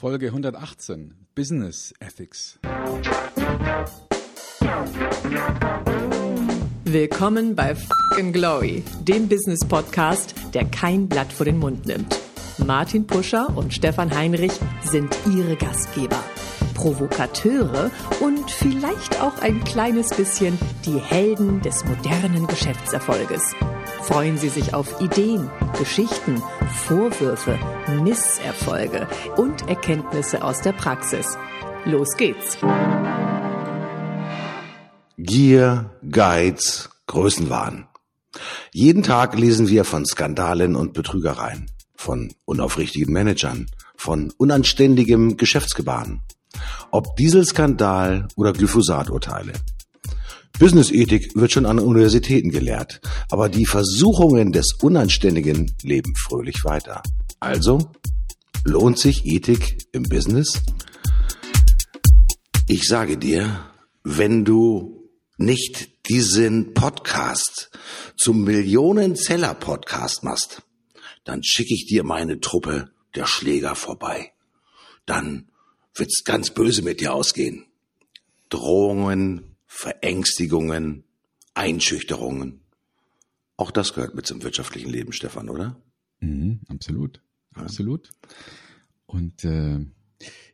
Folge 118 Business Ethics. Willkommen bei Fucking Glory, dem Business Podcast, der kein Blatt vor den Mund nimmt. Martin Puscher und Stefan Heinrich sind ihre Gastgeber. Provokateure und vielleicht auch ein kleines bisschen die Helden des modernen Geschäftserfolges. Freuen Sie sich auf Ideen, Geschichten, Vorwürfe, Misserfolge und Erkenntnisse aus der Praxis. Los geht's! Gier, Geiz, Größenwahn. Jeden Tag lesen wir von Skandalen und Betrügereien, von unaufrichtigen Managern, von unanständigem Geschäftsgebaren. Ob Dieselskandal oder Glyphosaturteile. Businessethik wird schon an Universitäten gelehrt, aber die Versuchungen des Unanständigen leben fröhlich weiter. Also, lohnt sich Ethik im Business? Ich sage dir, wenn du nicht diesen Podcast zum Millionenzeller-Podcast machst, dann schicke ich dir meine Truppe der Schläger vorbei. Dann wird's ganz böse mit dir ausgehen. Drohungen, Verängstigungen, Einschüchterungen. Auch das gehört mit zum wirtschaftlichen Leben, Stefan, oder? Mhm, absolut, absolut. Und äh,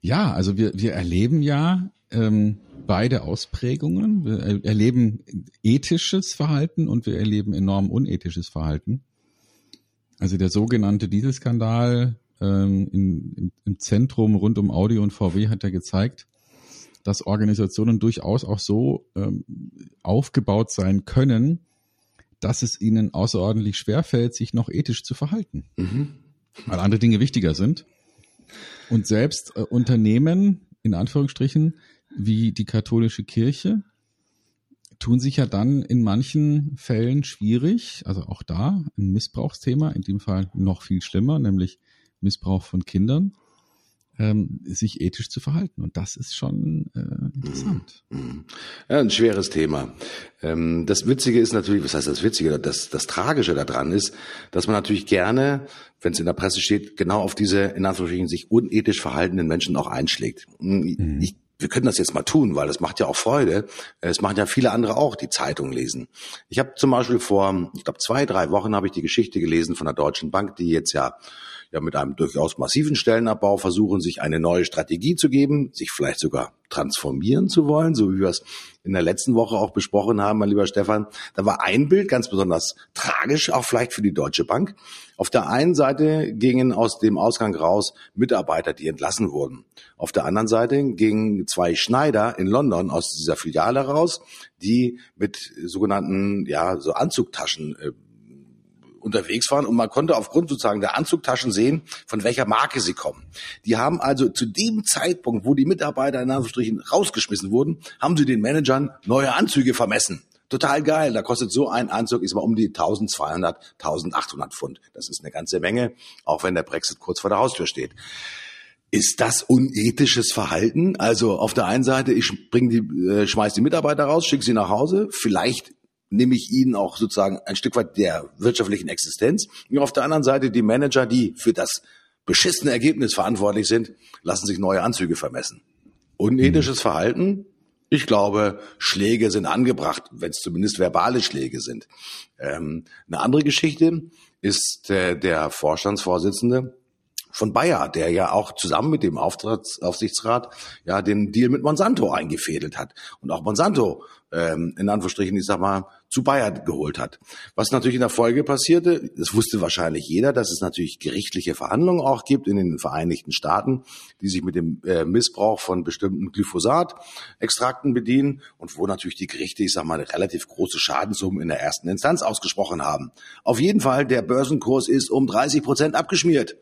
ja, also wir, wir erleben ja ähm, beide Ausprägungen. Wir erleben ethisches Verhalten und wir erleben enorm unethisches Verhalten. Also der sogenannte Dieselskandal ähm, in, im, im Zentrum rund um Audi und VW hat ja gezeigt, dass Organisationen durchaus auch so ähm, aufgebaut sein können, dass es ihnen außerordentlich schwerfällt, sich noch ethisch zu verhalten, mhm. weil andere Dinge wichtiger sind. Und selbst äh, Unternehmen, in Anführungsstrichen, wie die katholische Kirche, tun sich ja dann in manchen Fällen schwierig, also auch da ein Missbrauchsthema, in dem Fall noch viel schlimmer, nämlich Missbrauch von Kindern, ähm, sich ethisch zu verhalten. Und das ist schon äh, interessant. Ja, ein schweres Thema. Ähm, das Witzige ist natürlich, was heißt das Witzige? Das, das Tragische daran ist, dass man natürlich gerne, wenn es in der Presse steht, genau auf diese, in Anführungsstrichen, sich unethisch verhaltenen Menschen auch einschlägt. Mhm. Ich wir können das jetzt mal tun, weil das macht ja auch Freude. Es machen ja viele andere auch, die Zeitung lesen. Ich habe zum Beispiel vor, ich glaube, zwei, drei Wochen habe ich die Geschichte gelesen von der Deutschen Bank, die jetzt ja ja mit einem durchaus massiven Stellenabbau versuchen, sich eine neue Strategie zu geben, sich vielleicht sogar transformieren zu wollen, so wie wir es in der letzten Woche auch besprochen haben, mein lieber Stefan. Da war ein Bild ganz besonders tragisch, auch vielleicht für die Deutsche Bank. Auf der einen Seite gingen aus dem Ausgang raus Mitarbeiter, die entlassen wurden. Auf der anderen Seite gingen zwei Schneider in London aus dieser Filiale raus, die mit sogenannten ja so Anzugtaschen äh, unterwegs waren und man konnte aufgrund sozusagen der Anzugtaschen sehen, von welcher Marke sie kommen. Die haben also zu dem Zeitpunkt, wo die Mitarbeiter in Anführungsstrichen rausgeschmissen wurden, haben sie den Managern neue Anzüge vermessen. Total geil. Da kostet so ein Anzug ist mal um die 1200, 1800 Pfund. Das ist eine ganze Menge, auch wenn der Brexit kurz vor der Haustür steht. Ist das unethisches Verhalten? Also auf der einen Seite, ich bring die, äh, schmeiß die Mitarbeiter raus, schicke sie nach Hause. Vielleicht nehme ich ihnen auch sozusagen ein Stück weit der wirtschaftlichen Existenz. Und auf der anderen Seite die Manager, die für das beschissene Ergebnis verantwortlich sind, lassen sich neue Anzüge vermessen. Unethisches mhm. Verhalten? Ich glaube, Schläge sind angebracht, wenn es zumindest verbale Schläge sind. Ähm, eine andere Geschichte ist äh, der Vorstandsvorsitzende von Bayer, der ja auch zusammen mit dem Aufsichtsrat ja den Deal mit Monsanto eingefädelt hat und auch Monsanto ähm, in Anführungsstrichen, ich sag mal, zu Bayer geholt hat. Was natürlich in der Folge passierte, das wusste wahrscheinlich jeder, dass es natürlich gerichtliche Verhandlungen auch gibt in den Vereinigten Staaten, die sich mit dem äh, Missbrauch von bestimmten Glyphosat-Extrakten bedienen und wo natürlich die Gerichte, ich sag mal, relativ große Schadenssummen in der ersten Instanz ausgesprochen haben. Auf jeden Fall, der Börsenkurs ist um 30 Prozent abgeschmiert.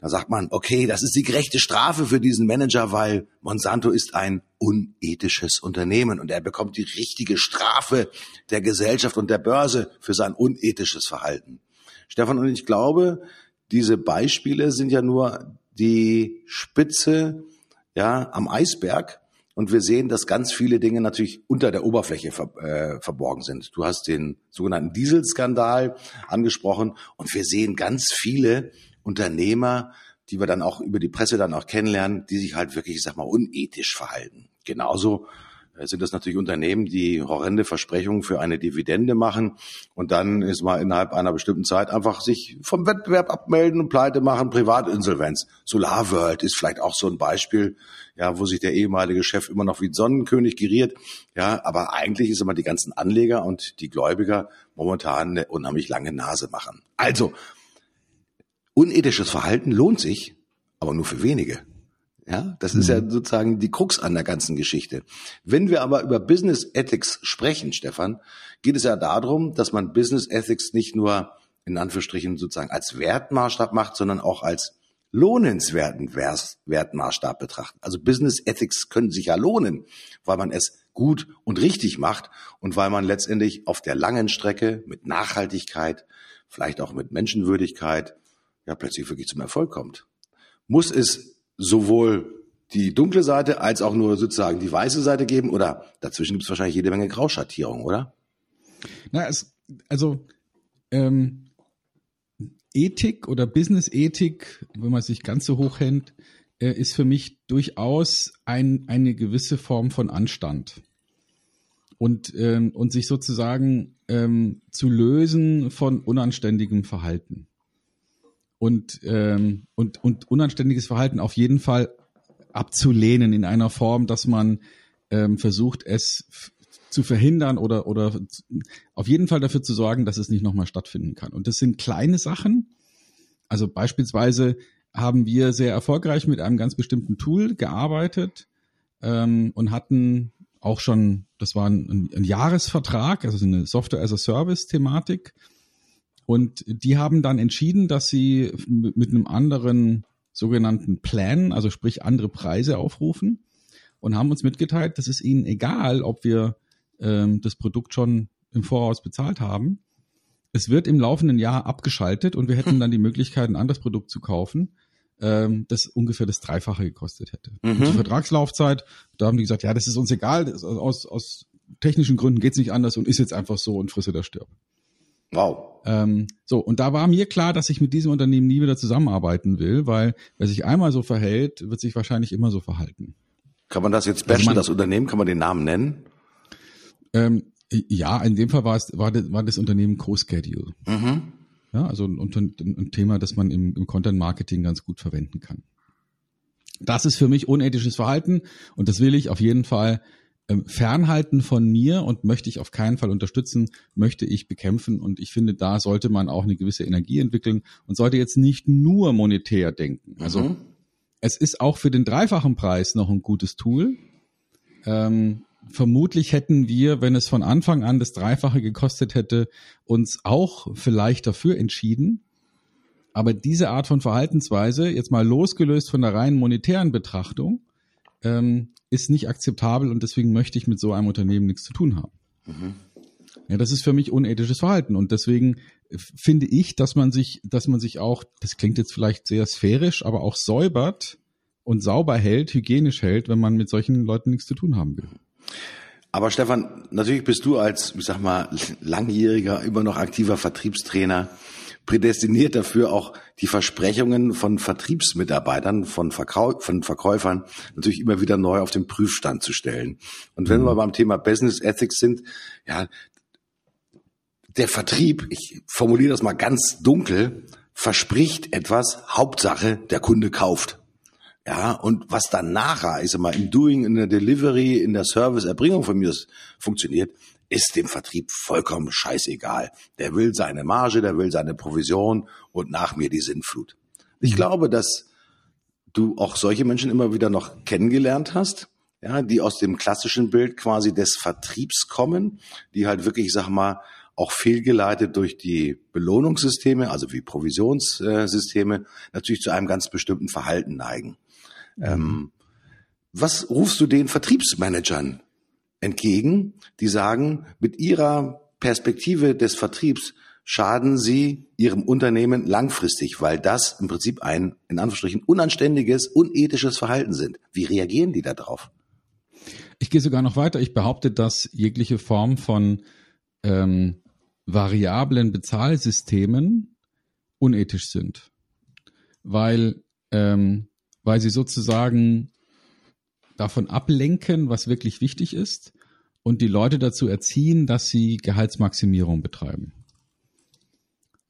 Da sagt man, okay, das ist die gerechte Strafe für diesen Manager, weil Monsanto ist ein unethisches Unternehmen und er bekommt die richtige Strafe der Gesellschaft und der Börse für sein unethisches Verhalten. Stefan, und ich glaube, diese Beispiele sind ja nur die Spitze ja, am Eisberg. Und wir sehen, dass ganz viele Dinge natürlich unter der Oberfläche ver, äh, verborgen sind. Du hast den sogenannten Dieselskandal angesprochen und wir sehen ganz viele Unternehmer, die wir dann auch über die Presse dann auch kennenlernen, die sich halt wirklich, ich sag mal, unethisch verhalten. Genauso äh, sind das natürlich Unternehmen, die horrende Versprechungen für eine Dividende machen und dann ist mal innerhalb einer bestimmten Zeit einfach sich vom Wettbewerb abmelden und pleite machen, Privatinsolvenz. SolarWorld ist vielleicht auch so ein Beispiel, ja, wo sich der ehemalige Chef immer noch wie ein Sonnenkönig geriert. Ja, aber eigentlich ist immer die ganzen Anleger und die Gläubiger momentan eine unheimlich lange Nase machen. Also, unethisches Verhalten lohnt sich, aber nur für wenige. Ja, das ist ja mhm. sozusagen die Krux an der ganzen Geschichte. Wenn wir aber über Business Ethics sprechen, Stefan, geht es ja darum, dass man Business Ethics nicht nur in Anführungsstrichen sozusagen als Wertmaßstab macht, sondern auch als lohnenswerten Wertmaßstab betrachtet. Also Business Ethics können sich ja lohnen, weil man es gut und richtig macht und weil man letztendlich auf der langen Strecke mit Nachhaltigkeit, vielleicht auch mit Menschenwürdigkeit, ja plötzlich wirklich zum Erfolg kommt. Muss es sowohl die dunkle Seite als auch nur sozusagen die weiße Seite geben oder dazwischen gibt es wahrscheinlich jede Menge Grauschattierung, oder? Na, es, also ähm, Ethik oder Business-Ethik, wenn man sich ganz so hoch hängt, äh, ist für mich durchaus ein, eine gewisse Form von Anstand. Und, ähm, und sich sozusagen ähm, zu lösen von unanständigem Verhalten und, ähm, und, und unanständiges Verhalten auf jeden Fall abzulehnen in einer Form, dass man ähm, versucht, es zu verhindern oder, oder auf jeden Fall dafür zu sorgen, dass es nicht nochmal stattfinden kann. Und das sind kleine Sachen. Also beispielsweise haben wir sehr erfolgreich mit einem ganz bestimmten Tool gearbeitet ähm, und hatten auch schon, das war ein, ein Jahresvertrag, also eine Software as a Service und die haben dann entschieden, dass sie mit einem anderen sogenannten Plan, also sprich andere Preise aufrufen und haben uns mitgeteilt, das ist ihnen egal, ob wir ähm, das Produkt schon im Voraus bezahlt haben. Es wird im laufenden Jahr abgeschaltet und wir hätten dann die Möglichkeit, ein anderes Produkt zu kaufen, ähm, das ungefähr das Dreifache gekostet hätte. Mhm. Die Vertragslaufzeit, da haben die gesagt, ja, das ist uns egal, das, aus, aus technischen Gründen geht's nicht anders und ist jetzt einfach so und frisse der stirbt. Wow. Ähm, so, und da war mir klar, dass ich mit diesem Unternehmen nie wieder zusammenarbeiten will, weil wer sich einmal so verhält, wird sich wahrscheinlich immer so verhalten. Kann man das jetzt bashen, also man, das Unternehmen? Kann man den Namen nennen? Ähm, ja, in dem Fall war es war das, war das Unternehmen CoSchedule. Mhm. Ja, also ein, ein, ein, Thema, das man im, im Content Marketing ganz gut verwenden kann. Das ist für mich unethisches Verhalten und das will ich auf jeden Fall ähm, fernhalten von mir und möchte ich auf keinen Fall unterstützen, möchte ich bekämpfen. Und ich finde, da sollte man auch eine gewisse Energie entwickeln und sollte jetzt nicht nur monetär denken. Also mhm. es ist auch für den dreifachen Preis noch ein gutes Tool. Ähm, vermutlich hätten wir, wenn es von Anfang an das Dreifache gekostet hätte, uns auch vielleicht dafür entschieden. Aber diese Art von Verhaltensweise, jetzt mal losgelöst von der reinen monetären Betrachtung, ähm, ist nicht akzeptabel und deswegen möchte ich mit so einem Unternehmen nichts zu tun haben. Mhm. Ja, das ist für mich unethisches Verhalten und deswegen finde ich, dass man sich, dass man sich auch, das klingt jetzt vielleicht sehr sphärisch, aber auch säubert und sauber hält, hygienisch hält, wenn man mit solchen Leuten nichts zu tun haben will. Aber Stefan, natürlich bist du als, ich sag mal, langjähriger, immer noch aktiver Vertriebstrainer prädestiniert dafür, auch die Versprechungen von Vertriebsmitarbeitern, von, Verkau von Verkäufern natürlich immer wieder neu auf den Prüfstand zu stellen. Und wenn wir mhm. beim Thema Business Ethics sind, ja, der Vertrieb, ich formuliere das mal ganz dunkel, verspricht etwas, Hauptsache der Kunde kauft. Ja, und was dann nachher, ich sag mal, im Doing, in der Delivery, in der Serviceerbringung von mir funktioniert, ist dem Vertrieb vollkommen scheißegal. Der will seine Marge, der will seine Provision und nach mir die Sinnflut. Ich mhm. glaube, dass du auch solche Menschen immer wieder noch kennengelernt hast, ja, die aus dem klassischen Bild quasi des Vertriebs kommen, die halt wirklich, ich sag mal, auch fehlgeleitet durch die Belohnungssysteme, also wie Provisionssysteme, natürlich zu einem ganz bestimmten Verhalten neigen. Mhm. Ähm, was rufst du den Vertriebsmanagern entgegen, die sagen, mit ihrer Perspektive des Vertriebs schaden sie ihrem Unternehmen langfristig, weil das im Prinzip ein, in Anführungsstrichen, unanständiges, unethisches Verhalten sind. Wie reagieren die darauf? Ich gehe sogar noch weiter. Ich behaupte, dass jegliche Form von ähm, variablen Bezahlsystemen unethisch sind. Weil ähm, weil sie sozusagen davon ablenken, was wirklich wichtig ist und die Leute dazu erziehen, dass sie Gehaltsmaximierung betreiben.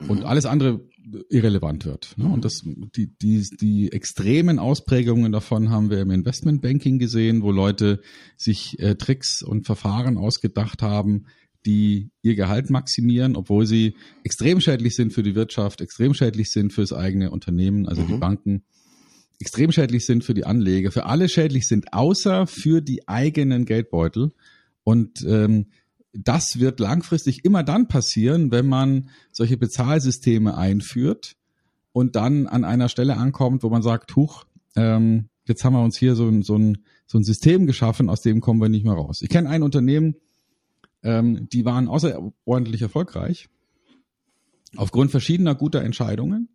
Und alles andere irrelevant wird. Ne? Und das, die, die, die extremen Ausprägungen davon haben wir im Investmentbanking gesehen, wo Leute sich äh, Tricks und Verfahren ausgedacht haben, die ihr Gehalt maximieren, obwohl sie extrem schädlich sind für die Wirtschaft, extrem schädlich sind fürs eigene Unternehmen, also mhm. die Banken, extrem schädlich sind für die Anleger, für alle schädlich sind, außer für die eigenen Geldbeutel. Und ähm, das wird langfristig immer dann passieren, wenn man solche Bezahlsysteme einführt und dann an einer Stelle ankommt, wo man sagt, huch, ähm, jetzt haben wir uns hier so ein, so, ein, so ein System geschaffen, aus dem kommen wir nicht mehr raus. Ich kenne ein Unternehmen, ähm, die waren außerordentlich erfolgreich aufgrund verschiedener guter Entscheidungen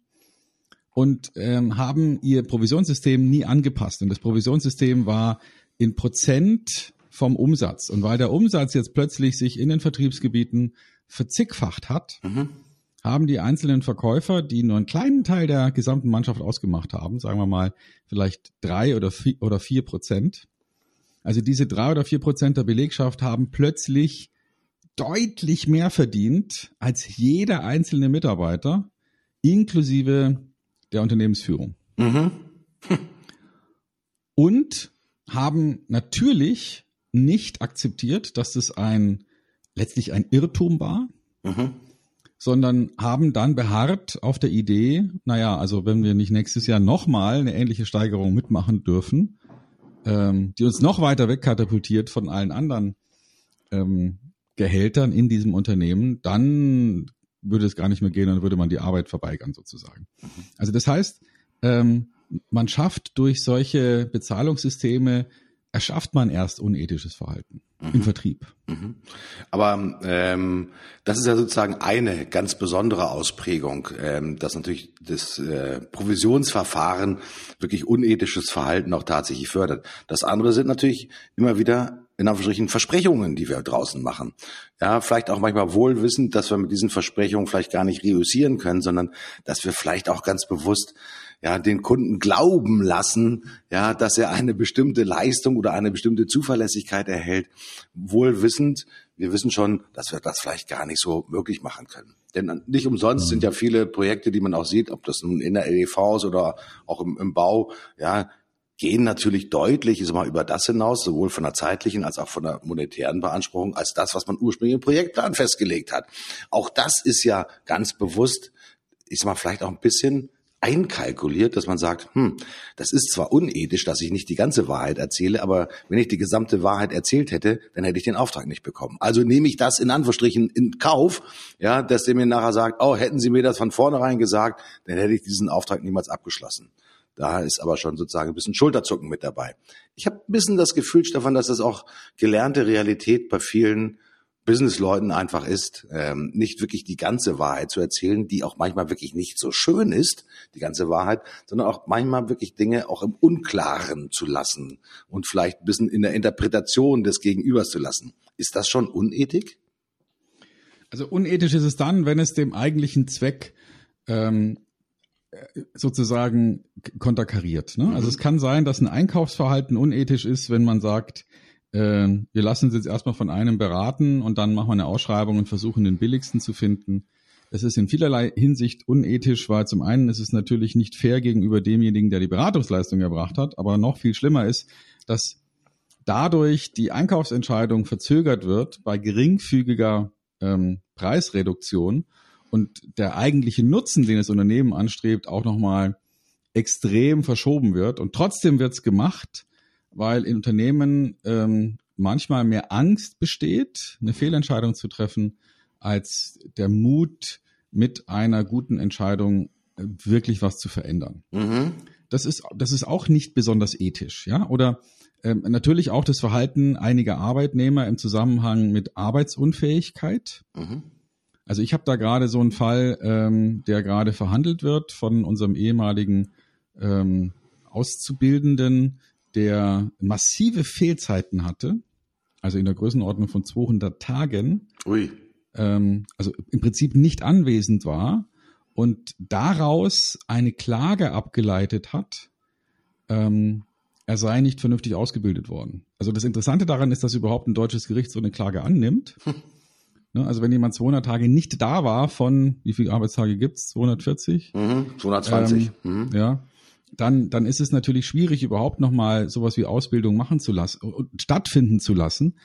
und ähm, haben ihr Provisionssystem nie angepasst. Und das Provisionssystem war in Prozent vom Umsatz. Und weil der Umsatz jetzt plötzlich sich in den Vertriebsgebieten verzigfacht hat, mhm. haben die einzelnen Verkäufer, die nur einen kleinen Teil der gesamten Mannschaft ausgemacht haben, sagen wir mal vielleicht drei oder vier, oder vier Prozent, also diese drei oder vier Prozent der Belegschaft haben plötzlich deutlich mehr verdient als jeder einzelne Mitarbeiter, inklusive der Unternehmensführung. Mhm. Und haben natürlich nicht akzeptiert, dass das ein letztlich ein Irrtum war, mhm. sondern haben dann beharrt auf der Idee, naja, also wenn wir nicht nächstes Jahr nochmal eine ähnliche Steigerung mitmachen dürfen, ähm, die uns noch weiter wegkatapultiert von allen anderen ähm, Gehältern in diesem Unternehmen, dann würde es gar nicht mehr gehen, dann würde man die Arbeit verweigern sozusagen. Mhm. Also das heißt, ähm, man schafft durch solche Bezahlungssysteme erschafft man erst unethisches Verhalten mhm. im Vertrieb. Mhm. Aber ähm, das ist ja sozusagen eine ganz besondere Ausprägung, ähm, dass natürlich das äh, Provisionsverfahren wirklich unethisches Verhalten auch tatsächlich fördert. Das andere sind natürlich immer wieder in Anführungsstrichen Versprechungen, die wir draußen machen. Ja, vielleicht auch manchmal wohlwissend, dass wir mit diesen Versprechungen vielleicht gar nicht reüssieren können, sondern dass wir vielleicht auch ganz bewusst ja, den Kunden glauben lassen, ja, dass er eine bestimmte Leistung oder eine bestimmte Zuverlässigkeit erhält, wohlwissend, wir wissen schon, dass wir das vielleicht gar nicht so möglich machen können. Denn nicht umsonst sind ja viele Projekte, die man auch sieht, ob das nun in der EDV ist oder auch im, im Bau, ja, gehen natürlich deutlich ist mal über das hinaus, sowohl von der zeitlichen als auch von der monetären Beanspruchung, als das, was man ursprünglich im Projektplan festgelegt hat. Auch das ist ja ganz bewusst, ist mal vielleicht auch ein bisschen einkalkuliert, dass man sagt, hm, das ist zwar unethisch, dass ich nicht die ganze Wahrheit erzähle, aber wenn ich die gesamte Wahrheit erzählt hätte, dann hätte ich den Auftrag nicht bekommen. Also nehme ich das in Anführungsstrichen in Kauf, ja, dass der mir nachher sagt, oh, hätten Sie mir das von vornherein gesagt, dann hätte ich diesen Auftrag niemals abgeschlossen. Da ist aber schon sozusagen ein bisschen Schulterzucken mit dabei. Ich habe ein bisschen das Gefühl, Stefan, dass das auch gelernte Realität bei vielen Businessleuten einfach ist, ähm, nicht wirklich die ganze Wahrheit zu erzählen, die auch manchmal wirklich nicht so schön ist, die ganze Wahrheit, sondern auch manchmal wirklich Dinge auch im Unklaren zu lassen und vielleicht ein bisschen in der Interpretation des Gegenübers zu lassen. Ist das schon Unethik? Also unethisch ist es dann, wenn es dem eigentlichen Zweck ähm, sozusagen konterkariert. Ne? Also mhm. es kann sein, dass ein Einkaufsverhalten unethisch ist, wenn man sagt, äh, wir lassen uns jetzt erstmal von einem beraten und dann machen wir eine Ausschreibung und versuchen den billigsten zu finden. Es ist in vielerlei Hinsicht unethisch, weil zum einen ist es natürlich nicht fair gegenüber demjenigen, der die Beratungsleistung erbracht hat, aber noch viel schlimmer ist, dass dadurch die Einkaufsentscheidung verzögert wird bei geringfügiger ähm, Preisreduktion und der eigentliche Nutzen, den das Unternehmen anstrebt, auch nochmal extrem verschoben wird. Und trotzdem wird es gemacht, weil in Unternehmen ähm, manchmal mehr Angst besteht, eine Fehlentscheidung zu treffen, als der Mut, mit einer guten Entscheidung äh, wirklich was zu verändern. Mhm. Das ist, das ist auch nicht besonders ethisch, ja. Oder ähm, natürlich auch das Verhalten einiger Arbeitnehmer im Zusammenhang mit Arbeitsunfähigkeit. Mhm. Also ich habe da gerade so einen Fall, ähm, der gerade verhandelt wird von unserem ehemaligen ähm, Auszubildenden, der massive Fehlzeiten hatte, also in der Größenordnung von 200 Tagen. Ähm, also im Prinzip nicht anwesend war und daraus eine Klage abgeleitet hat, ähm, er sei nicht vernünftig ausgebildet worden. Also das Interessante daran ist, dass überhaupt ein deutsches Gericht so eine Klage annimmt. Ne, also wenn jemand 200 Tage nicht da war von, wie viele Arbeitstage gibt's? 240? Mhm, 220. Ähm, mhm. Ja, dann, dann ist es natürlich schwierig, überhaupt nochmal sowas wie Ausbildung machen zu lassen, stattfinden zu lassen.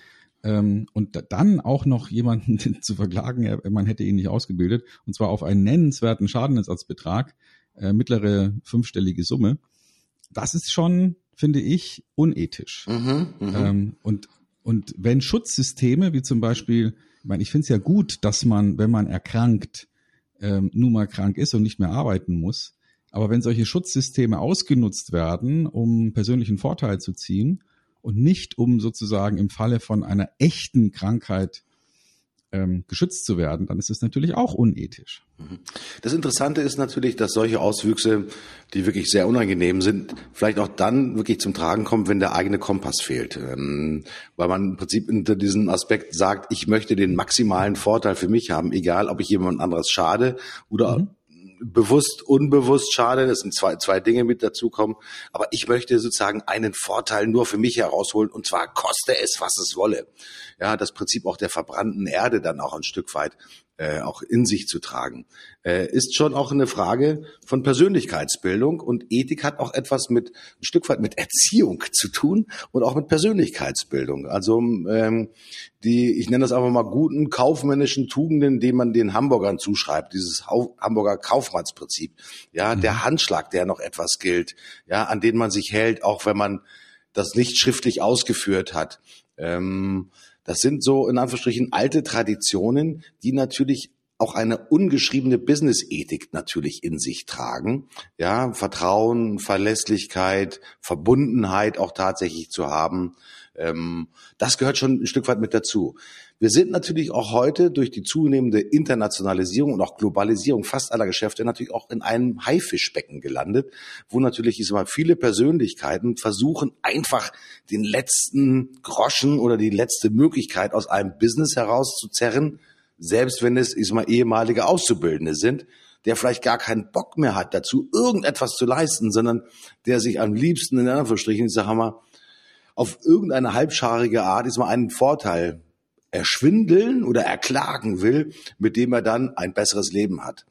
Ähm, und dann auch noch jemanden zu verklagen, er, man hätte ihn nicht ausgebildet, und zwar auf einen nennenswerten Schadenersatzbetrag, äh, mittlere fünfstellige Summe. Das ist schon, finde ich, unethisch. Mhm, mh. Ähm, und, und wenn Schutzsysteme, wie zum Beispiel, ich meine, ich finde es ja gut, dass man, wenn man erkrankt, ähm, nun mal krank ist und nicht mehr arbeiten muss. Aber wenn solche Schutzsysteme ausgenutzt werden, um persönlichen Vorteil zu ziehen und nicht um sozusagen im Falle von einer echten Krankheit ähm, geschützt zu werden, dann ist es natürlich auch unethisch. Das Interessante ist natürlich, dass solche Auswüchse, die wirklich sehr unangenehm sind, vielleicht auch dann wirklich zum Tragen kommen, wenn der eigene Kompass fehlt. Ähm, weil man im Prinzip unter diesem Aspekt sagt, ich möchte den maximalen Vorteil für mich haben, egal ob ich jemand anderes schade oder Mhm. Bewusst, unbewusst schade. Das sind zwei, zwei Dinge mit dazukommen. Aber ich möchte sozusagen einen Vorteil nur für mich herausholen und zwar koste es, was es wolle. Ja, das Prinzip auch der verbrannten Erde dann auch ein Stück weit äh, auch in sich zu tragen, äh, ist schon auch eine Frage von Persönlichkeitsbildung und Ethik hat auch etwas mit ein Stück weit mit Erziehung zu tun und auch mit Persönlichkeitsbildung. Also ähm, die, ich nenne das einfach mal guten kaufmännischen Tugenden, die man den Hamburgern zuschreibt, dieses Hamburger Kaufmannsprinzip. Ja, der Handschlag, der noch etwas gilt, ja, an den man sich hält, auch wenn man das nicht schriftlich ausgeführt hat. Ähm, das sind so in Anführungsstrichen alte Traditionen, die natürlich auch eine ungeschriebene Business-Ethik natürlich in sich tragen. Ja, Vertrauen, Verlässlichkeit, Verbundenheit auch tatsächlich zu haben. Ähm, das gehört schon ein Stück weit mit dazu. Wir sind natürlich auch heute durch die zunehmende Internationalisierung und auch Globalisierung fast aller Geschäfte natürlich auch in einem Haifischbecken gelandet, wo natürlich ich sag mal, viele Persönlichkeiten versuchen einfach den letzten Groschen oder die letzte Möglichkeit aus einem Business herauszuzerren, selbst wenn es ich sag mal, ehemalige Auszubildende sind, der vielleicht gar keinen Bock mehr hat dazu, irgendetwas zu leisten, sondern der sich am liebsten in Anführungsstrichen, ich sage mal, auf irgendeine halbscharige Art ist einen Vorteil erschwindeln oder erklagen will, mit dem er dann ein besseres Leben hat.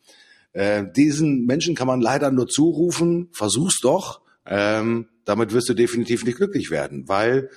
Äh, diesen Menschen kann man leider nur zurufen, versuch's doch, ähm, damit wirst du definitiv nicht glücklich werden, weil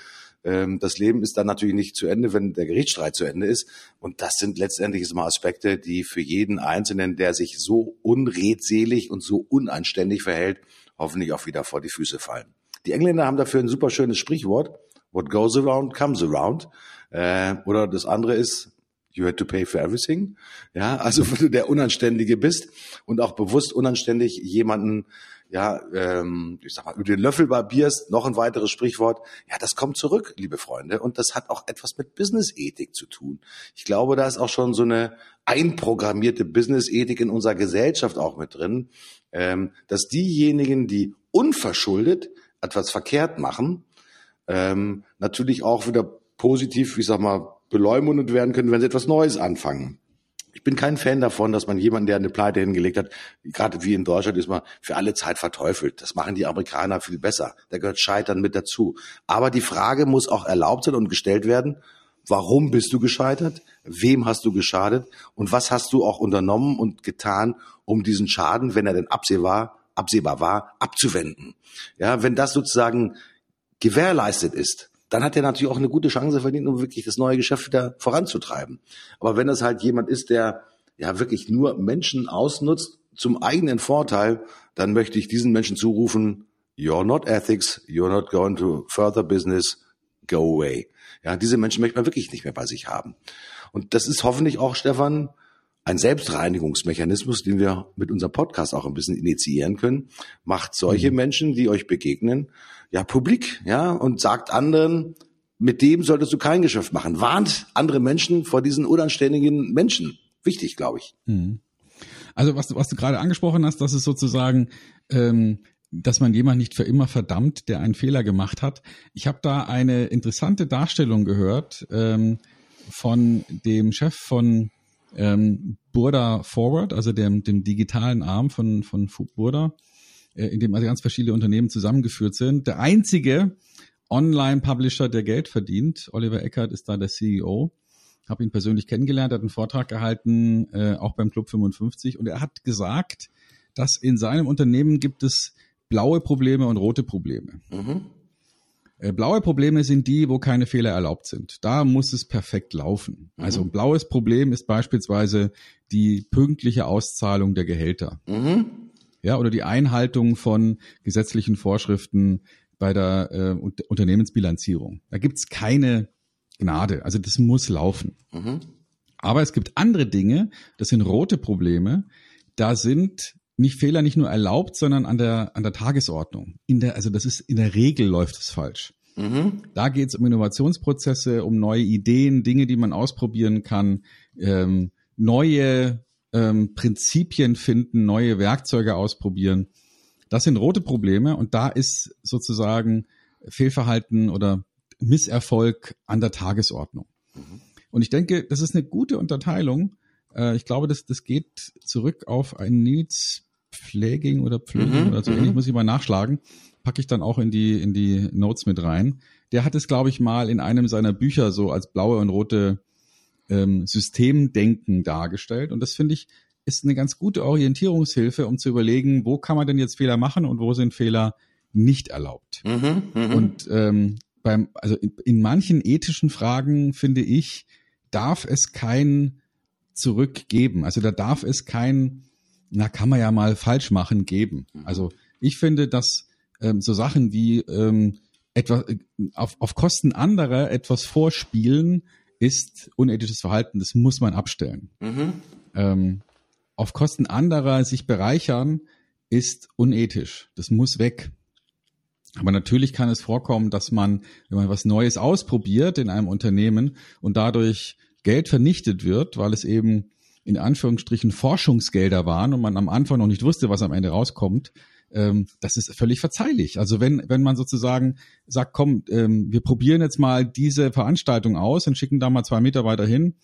ähm, das Leben ist dann natürlich nicht zu Ende, wenn der Gerichtsstreit zu Ende ist. Und das sind letztendlich mal Aspekte, die für jeden Einzelnen, der sich so unredselig und so unanständig verhält, hoffentlich auch wieder vor die Füße fallen. Die Engländer haben dafür ein super schönes Sprichwort. What goes around comes around. Äh, oder das andere ist, you had to pay for everything. Ja, also wenn du der Unanständige bist und auch bewusst unanständig jemanden, ja, ähm, ich sag mal, über den Löffel barbierst, noch ein weiteres Sprichwort, ja, das kommt zurück, liebe Freunde. Und das hat auch etwas mit Business-Ethik zu tun. Ich glaube, da ist auch schon so eine einprogrammierte Business-Ethik in unserer Gesellschaft auch mit drin, ähm, dass diejenigen, die unverschuldet etwas verkehrt machen, ähm, natürlich auch wieder positiv, ich sag mal, beleumundet werden können, wenn sie etwas Neues anfangen. Ich bin kein Fan davon, dass man jemanden, der eine Pleite hingelegt hat, gerade wie in Deutschland ist man für alle Zeit verteufelt. Das machen die Amerikaner viel besser. Da gehört Scheitern mit dazu. Aber die Frage muss auch erlaubt sein und gestellt werden, warum bist du gescheitert? Wem hast du geschadet? Und was hast du auch unternommen und getan, um diesen Schaden, wenn er denn absehbar, absehbar war, abzuwenden? Ja, wenn das sozusagen gewährleistet ist, dann hat er natürlich auch eine gute Chance verdient, um wirklich das neue Geschäft wieder voranzutreiben. Aber wenn das halt jemand ist, der ja wirklich nur Menschen ausnutzt zum eigenen Vorteil, dann möchte ich diesen Menschen zurufen, you're not ethics, you're not going to further business, go away. Ja, diese Menschen möchte man wirklich nicht mehr bei sich haben. Und das ist hoffentlich auch, Stefan, ein Selbstreinigungsmechanismus, den wir mit unserem Podcast auch ein bisschen initiieren können. Macht solche Menschen, die euch begegnen, ja, publik, ja, und sagt anderen, mit dem solltest du kein Geschäft machen. Warnt andere Menschen vor diesen unanständigen Menschen. Wichtig, glaube ich. Also was, du- was du gerade angesprochen hast, dass es sozusagen, ähm, dass man jemand nicht für immer verdammt, der einen Fehler gemacht hat. Ich habe da eine interessante Darstellung gehört ähm, von dem Chef von ähm, Burda Forward, also dem, dem digitalen Arm von, von Burda, äh, in dem also ganz verschiedene Unternehmen zusammengeführt sind. Der einzige Online-Publisher, der Geld verdient. Oliver Eckert ist da der CEO. Habe ihn persönlich kennengelernt, hat einen Vortrag gehalten, äh, auch beim Club 55. Und er hat gesagt, dass in seinem Unternehmen gibt es blaue Probleme und rote Probleme. Mhm. Äh, blaue Probleme sind die, wo keine Fehler erlaubt sind. Da muss es perfekt laufen. Mhm. Also ein blaues Problem ist beispielsweise die pünktliche Auszahlung der Gehälter. Mhm. Ja, oder die Einhaltung von gesetzlichen Vorschriften bei der äh, Unternehmensbilanzierung. Da gibt's keine Gnade. Also das muss laufen. Mhm. Aber es gibt andere Dinge, das sind rote Probleme. Da sind nicht Fehler nicht nur erlaubt, sondern an der, an der Tagesordnung. In der, also das ist in der Regel läuft es falsch. Mhm. Da geht es um Innovationsprozesse, um neue Ideen, Dinge, die man ausprobieren kann, ähm, neue ähm, Prinzipien finden, neue Werkzeuge ausprobieren. Das sind rote Probleme und da ist sozusagen Fehlverhalten oder Misserfolg an der Tagesordnung. Mhm. Und ich denke, das ist eine gute Unterteilung. Äh, ich glaube, das, das geht zurück auf ein Needs Pfleging oder Pfleging mhm, oder so ähnlich, mhm. muss ich mal nachschlagen. Packe ich dann auch in die, in die Notes mit rein. Der hat es, glaube ich, mal in einem seiner Bücher so als blaue und rote ähm, Systemdenken dargestellt. Und das finde ich, ist eine ganz gute Orientierungshilfe, um zu überlegen, wo kann man denn jetzt Fehler machen und wo sind Fehler nicht erlaubt. Mhm, mh. Und ähm, beim, also in, in manchen ethischen Fragen finde ich, darf es kein Zurückgeben. Also da darf es kein na, kann man ja mal falsch machen, geben. Mhm. Also ich finde, dass ähm, so Sachen wie ähm, etwas äh, auf, auf Kosten anderer etwas vorspielen, ist unethisches Verhalten. Das muss man abstellen. Mhm. Ähm, auf Kosten anderer sich bereichern ist unethisch. Das muss weg. Aber natürlich kann es vorkommen, dass man, wenn man was Neues ausprobiert in einem Unternehmen und dadurch Geld vernichtet wird, weil es eben in Anführungsstrichen Forschungsgelder waren und man am Anfang noch nicht wusste, was am Ende rauskommt, ähm, das ist völlig verzeihlich. Also wenn, wenn man sozusagen sagt, komm, ähm, wir probieren jetzt mal diese Veranstaltung aus und schicken da mal zwei Mitarbeiter hin.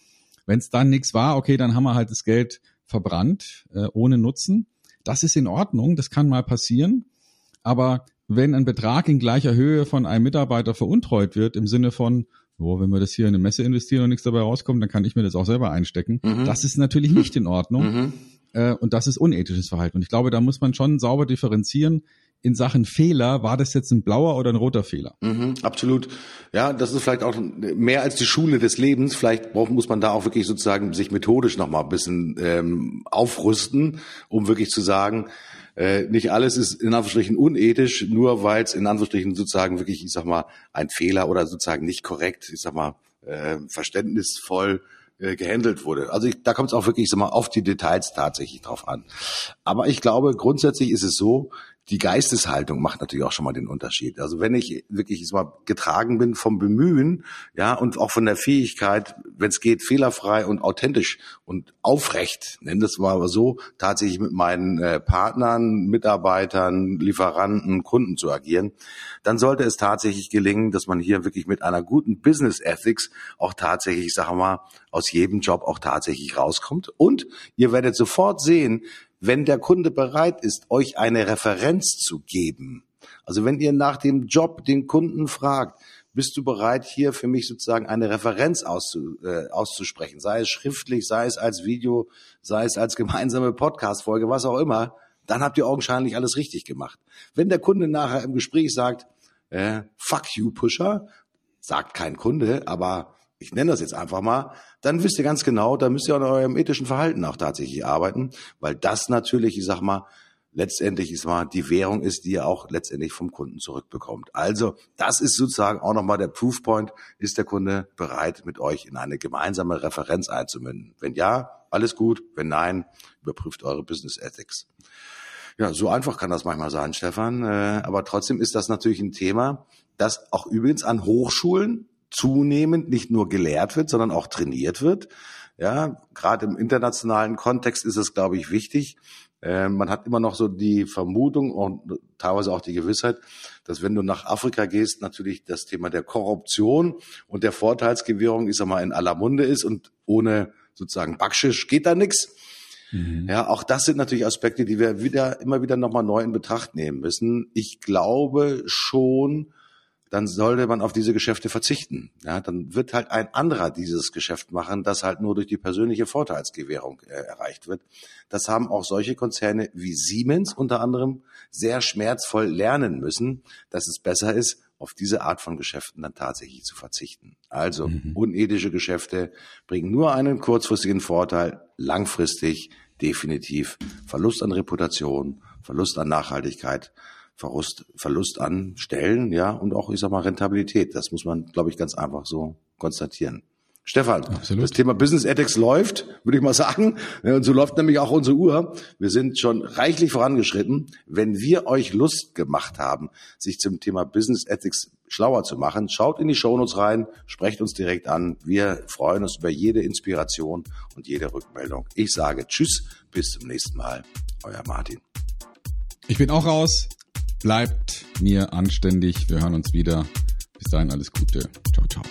Wenn es dann nichts war, okay, dann haben wir halt das Geld verbrannt, äh, ohne Nutzen. Das ist in Ordnung, das kann mal passieren. Aber wenn ein Betrag in gleicher Höhe von einem Mitarbeiter veruntreut wird, im Sinne von, oh, wenn wir das hier in eine Messe investieren und nichts dabei rauskommt, dann kann ich mir das auch selber einstecken. Mhm. Das ist natürlich nicht in Ordnung. Mhm. Äh, und das ist unethisches Verhalten. Und ich glaube, da muss man schon sauber differenzieren in Sachen Fehler, war das jetzt ein blauer oder ein roter Fehler? Mhm, absolut. Ja, das ist vielleicht auch mehr als die Schule des Lebens. Vielleicht muss man da auch wirklich sozusagen sich methodisch nochmal ein bisschen ähm, aufrüsten, um wirklich zu sagen, äh, nicht alles ist in Anführungsstrichen unethisch, nur weil es in Anführungsstrichen sozusagen wirklich, ich sag mal, ein Fehler oder sozusagen nicht korrekt, ich sag mal, äh, verständnisvoll äh, gehandelt wurde. Also ich, da kommt es auch wirklich, ich sag mal, auf die Details tatsächlich drauf an. Aber ich glaube, grundsätzlich ist es so, die Geisteshaltung macht natürlich auch schon mal den Unterschied. Also wenn ich wirklich mal getragen bin vom Bemühen, ja, und auch von der Fähigkeit, wenn es geht, fehlerfrei und authentisch und aufrecht, nennen das mal so, tatsächlich mit meinen äh, Partnern, Mitarbeitern, Lieferanten, Kunden zu agieren, dann sollte es tatsächlich gelingen, dass man hier wirklich mit einer guten Business Ethics auch tatsächlich, sagen wir mal, aus jedem Job auch tatsächlich rauskommt. Und ihr werdet sofort sehen, wenn der Kunde bereit ist, euch eine Referenz zu geben, also wenn ihr nach dem Job den Kunden fragt, bist du bereit, hier für mich sozusagen eine Referenz auszu, äh, auszusprechen, sei es schriftlich, sei es als Video, sei es als gemeinsame Podcast-Folge, was auch immer, dann habt ihr augenscheinlich alles richtig gemacht. Wenn der Kunde nachher im Gespräch sagt, äh, fuck you, Pusher, sagt kein Kunde, aber ich nenne das jetzt einfach mal, dann wisst ihr ganz genau, da müsst ihr an eurem ethischen Verhalten auch tatsächlich arbeiten, weil das natürlich, ich sag mal, letztendlich ist mal die Währung ist, die ihr auch letztendlich vom Kunden zurückbekommt. Also das ist sozusagen auch nochmal der Proofpoint. Ist der Kunde bereit, mit euch in eine gemeinsame Referenz einzumünden? Wenn ja, alles gut. Wenn nein, überprüft eure Business Ethics. Ja, so einfach kann das manchmal sein, Stefan. Äh, aber trotzdem ist das natürlich ein Thema, das auch übrigens an Hochschulen zunehmend nicht nur gelehrt wird, sondern auch trainiert wird. Ja, gerade im internationalen Kontext ist es, glaube ich, wichtig. Äh, man hat immer noch so die Vermutung und teilweise auch die Gewissheit, dass wenn du nach Afrika gehst, natürlich das Thema der Korruption und der Vorteilsgewährung, ich sag mal, in aller Munde ist und ohne sozusagen Backschisch geht da nix. Mhm. Ja, auch das sind natürlich Aspekte, die wir wieder immer wieder nochmal neu in Betracht nehmen müssen. Ich glaube schon, dann sollte man auf diese Geschäfte verzichten. Ja, dann wird halt ein anderer dieses Geschäft machen, das halt nur durch die persönliche Vorteilsgewährung äh, erreicht wird. Das haben auch solche Konzerne wie Siemens unter anderem sehr schmerzvoll lernen müssen, dass es besser ist, auf diese Art von Geschäften dann tatsächlich zu verzichten. Also mhm. unethische Geschäfte bringen nur einen kurzfristigen Vorteil, langfristig definitiv Verlust an Reputation, Verlust an Nachhaltigkeit, Verlust, Verlust an Stellen, ja, und auch, ich sag mal, Rentabilität. Das muss man, glaube ich, ganz einfach so konstatieren. Stefan, Absolut. das Thema Business Ethics läuft, würde ich mal sagen. Und so läuft nämlich auch unsere Uhr. Wir sind schon reichlich vorangeschritten. Wenn wir euch Lust gemacht haben, sich zum Thema Business Ethics schlauer zu machen, schaut in die Shownotes rein, sprecht uns direkt an. Wir freuen uns über jede Inspiration und jede Rückmeldung. Ich sage Tschüss, bis zum nächsten Mal. Euer Martin. Ich bin auch raus. Bleibt mir anständig. Wir hören uns wieder. Bis dahin alles Gute. Ciao, ciao.